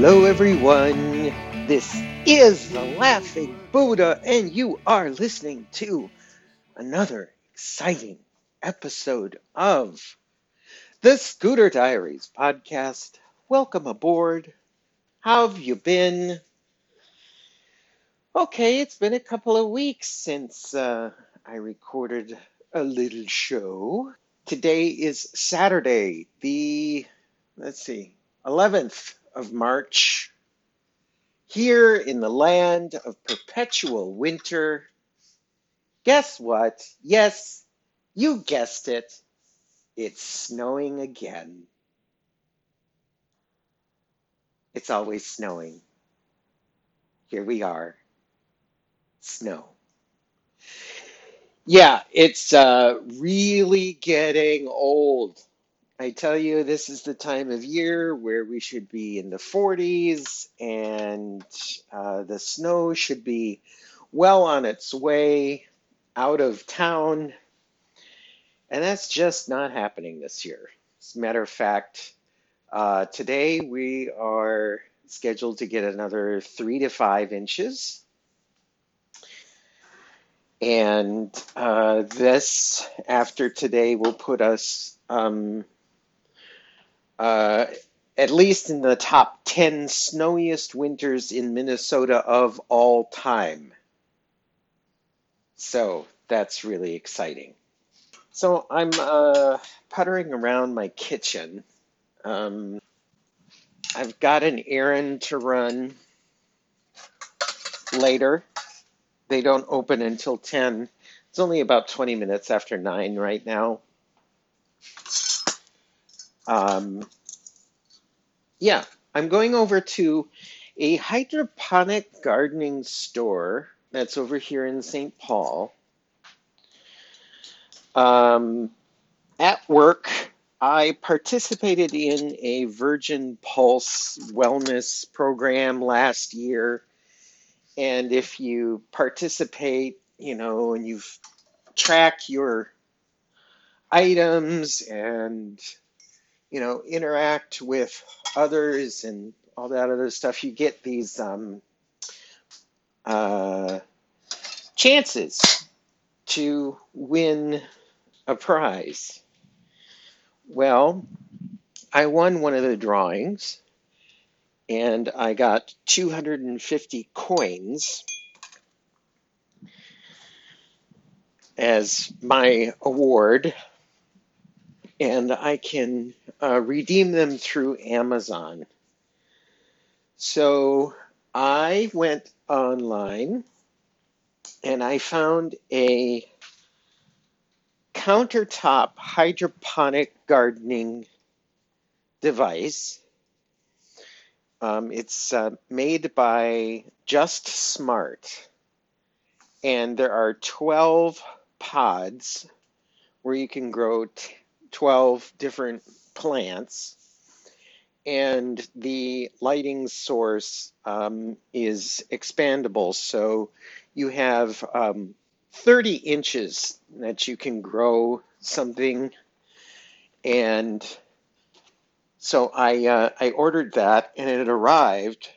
Hello, everyone. This is the Laughing Buddha, and you are listening to another exciting episode of the Scooter Diaries podcast. Welcome aboard. How have you been? Okay, it's been a couple of weeks since uh, I recorded a little show. Today is Saturday, the, let's see, 11th of March, here in the land of perpetual winter. Guess what? Yes, you guessed it. It's snowing again. It's always snowing. Here we are. Snow. Yeah, it's uh, really getting old. I tell you, this is the time of year where we should be in the 40s and uh, the snow should be well on its way out of town. And that's just not happening this year. As a matter of fact, uh, today we are scheduled to get another three to five inches. And uh, this, after today, will put us um, uh, at least in the top 10 snowiest winters in Minnesota of all time. So that's really exciting. So I'm uh, puttering around my kitchen. Um, I've got an errand to run later. They don't open until 10. It's only about 20 minutes after 9 right now. Um, yeah, I'm going over to a hydroponic gardening store that's over here in St. Paul. Um, at work, I participated in a Virgin Pulse wellness program last year. And if you participate, you know, and you track your items and you know, interact with others and all that other stuff, you get these um, uh, chances to win a prize. Well, I won one of the drawings and I got 250 coins as my award and I can uh, redeem them through Amazon. So I went online and I found a countertop hydroponic gardening device. Um, it's uh, made by Just Smart, and there are 12 pods where you can grow 12 different plants. And the lighting source um, is expandable. So you have um, 30 inches that you can grow something. And so I, uh, I ordered that and it arrived.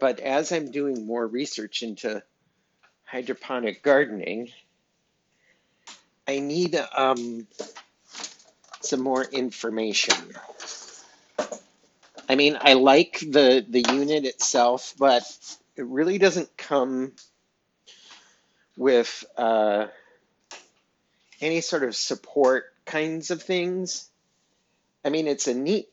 But as I'm doing more research into hydroponic gardening, I need um, some more information. I mean, I like the the unit itself, but it really doesn't come with uh, any sort of support kinds of things. I mean, it's a neat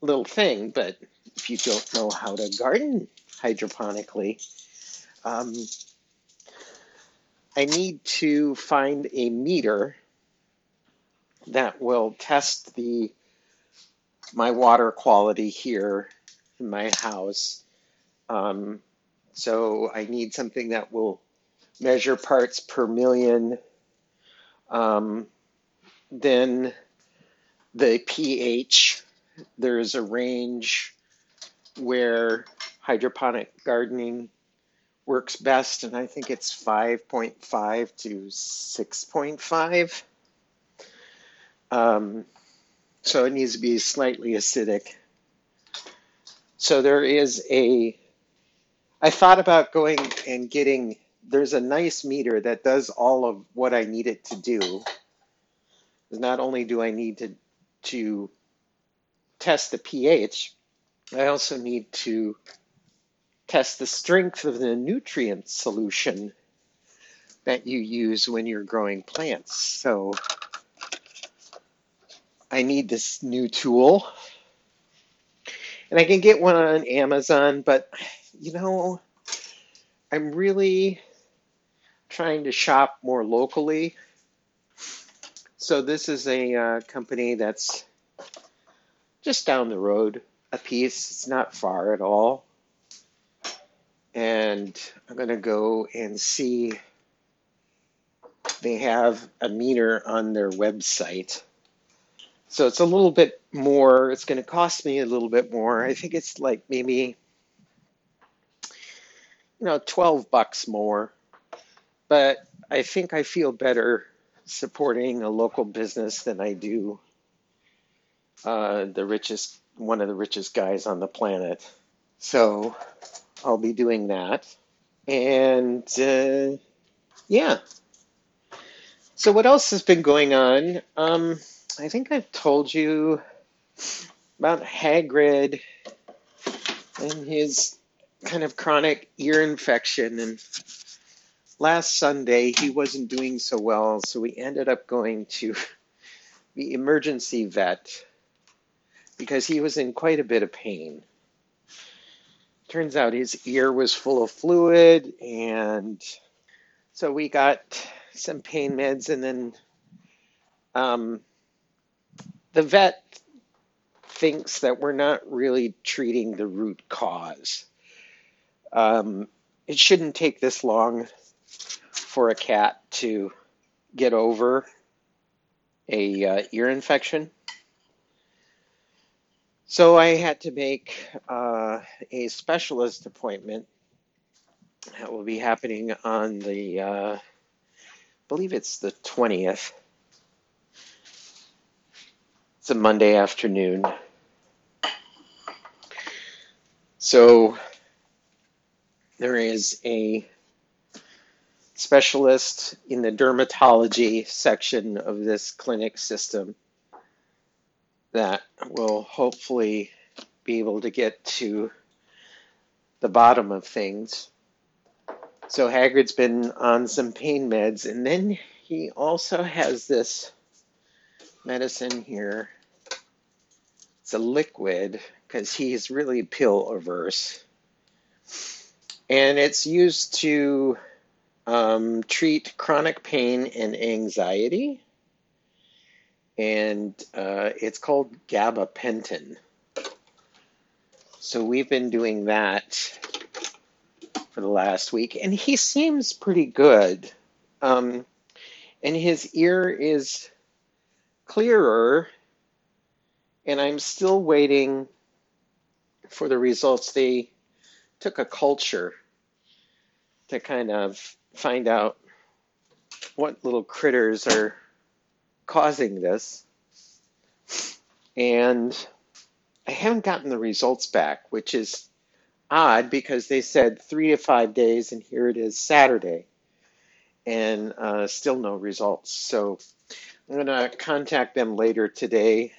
little thing, but if you don't know how to garden hydroponically, um, I need to find a meter that will test the my water quality here in my house. Um, so I need something that will measure parts per million. Um, then the pH, there's a range where hydroponic gardening works best, and I think it's 5.5 to 6.5. Um, so it needs to be slightly acidic. So there is a, I thought about going and getting, there's a nice meter that does all of what I need it to do. Not only do I need to, to test the pH, I also need to test the strength of the nutrient solution that you use when you're growing plants. So I need this new tool. And I can get one on Amazon, but you know, I'm really trying to shop more locally. So this is a uh, company that's just down the road a piece. It's not far at all. And I'm going to go and see. They have a meter on their website. So it's a little bit more, it's going to cost me a little bit more. I think it's like maybe, you know, 12 bucks more. But I think I feel better supporting a local business than I do uh, the richest, one of the richest guys on the planet. So I'll be doing that. And uh, yeah. So what else has been going on? Um, I think I've told you about Hagrid and his kind of chronic ear infection. And last Sunday, he wasn't doing so well, so we ended up going to the emergency vet because he was in quite a bit of pain. Turns out his ear was full of fluid, and so we got some pain meds, and then um, the vet thinks that we're not really treating the root cause. Um, it shouldn't take this long for a cat to get over a uh, ear infection. So I had to make uh, a specialist appointment that will be happening on the, uh, believe it's the 20th. It's a Monday afternoon. So there is a specialist in the dermatology section of this clinic system that will hopefully be able to get to the bottom of things. So Hagrid's been on some pain meds, and then he also has this medicine here. It's a liquid because he's really pill averse. And it's used to um, treat chronic pain and anxiety and uh, it's called gabapentin. So we've been doing that for the last week, and he seems pretty good. Um, and his ear is clearer, and I'm still waiting for the results. They took a culture to kind of find out what little critters are causing this. And I haven't gotten the results back, which is odd because they said three to five days, and here it is Saturday, and uh, still no results. So I'm going to contact them later today,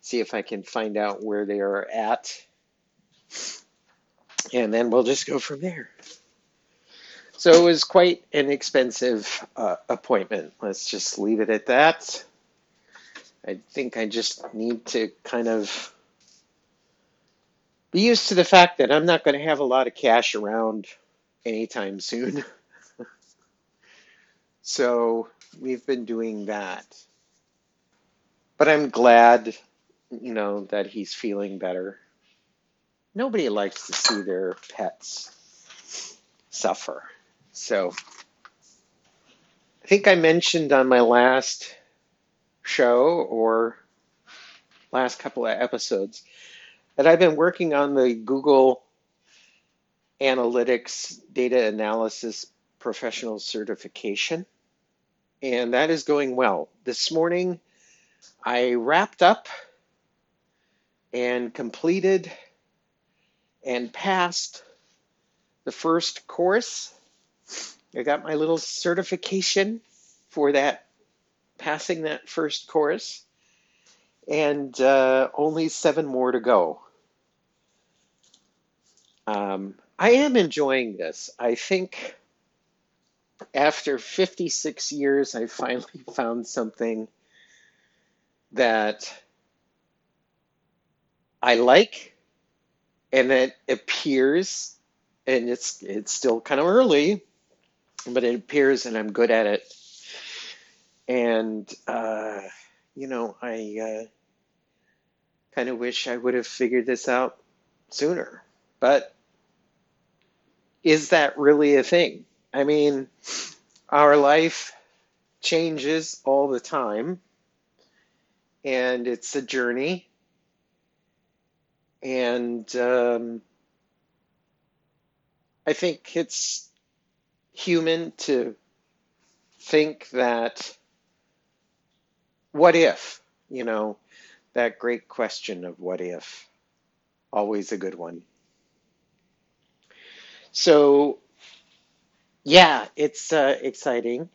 see if I can find out where they are at, and then we'll just go from there. So it was quite an expensive uh, appointment. Let's just leave it at that. I think I just need to kind of be used to the fact that I'm not going to have a lot of cash around anytime soon. so we've been doing that. But I'm glad, you know, that he's feeling better. Nobody likes to see their pets suffer. So I think I mentioned on my last show or last couple of episodes that I've been working on the Google Analytics Data Analysis Professional Certification, and that is going well. This morning I wrapped up and completed and passed the first course. I got my little certification for that, passing that first course, and uh, only seven more to go. Um, I am enjoying this. I think after 56 years, I finally found something that I like and that appears, and it's it's still kind of early, but it appears and I'm good at it. And uh, you know, I uh, kind of wish I would have figured this out sooner. But is that really a thing? I mean, our life changes all the time, and it's a journey. And um, I think it's human to think that what if, you know, that great question of what if, always a good one. So, yeah, it's uh, exciting.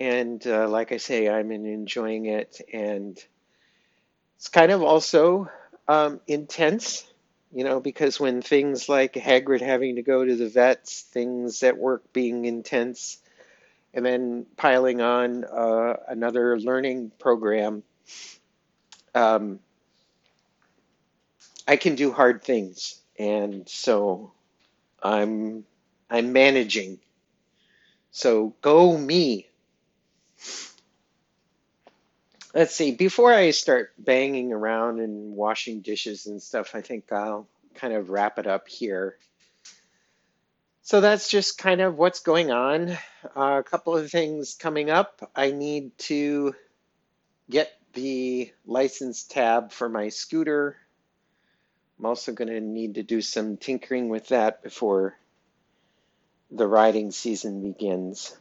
And uh, like I say, I'm enjoying it. And it's kind of also um, intense, you know, because when things like Hagrid having to go to the vets, things at work being intense, and then piling on uh, another learning program, um, I can do hard things. And so I'm I'm managing. So go me. Let's see, before I start banging around and washing dishes and stuff, I think I'll kind of wrap it up here. So that's just kind of what's going on. Uh, a couple of things coming up. I need to get the license tab for my scooter. I'm also going to need to do some tinkering with that before the riding season begins.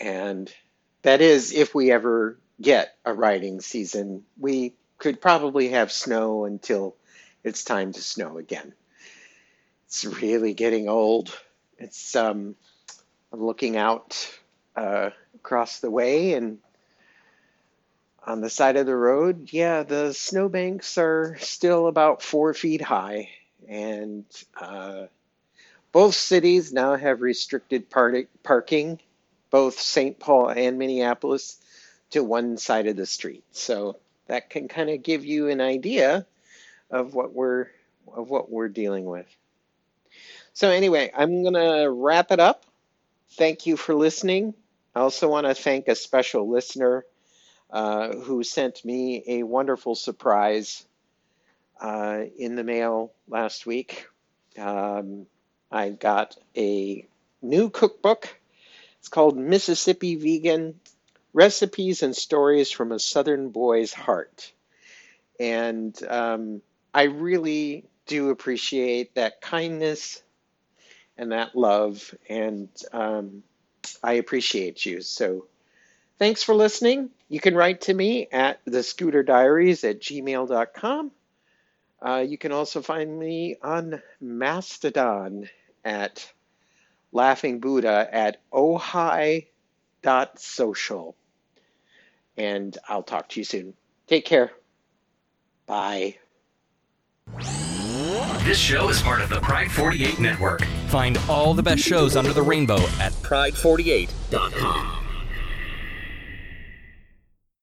And that is if we ever get a riding season. We could probably have snow until it's time to snow again. It's really getting old. It's um, I'm looking out uh, across the way and on the side of the road, yeah, the snowbanks are still about four feet high, and uh, both cities now have restricted parking, both St. Paul and Minneapolis, to one side of the street. So that can kind of give you an idea of what we're of what we're dealing with. So anyway, I'm gonna wrap it up. Thank you for listening. I also want to thank a special listener uh, who sent me a wonderful surprise uh, in the mail last week. Um, I got a new cookbook. It's called Mississippi Vegan Recipes and Stories from a Southern Boy's Heart. And um, I really do appreciate that kindness and that love, and um, I appreciate you. So thanks for listening. You can write to me at the scooter diaries at gmail.com. Uh, you can also find me on Mastodon at Laughing Buddha at ohai.social. And I'll talk to you soon. Take care. Bye. This show is part of the Pride 48 network. Find all the best shows under the rainbow at pride48.com.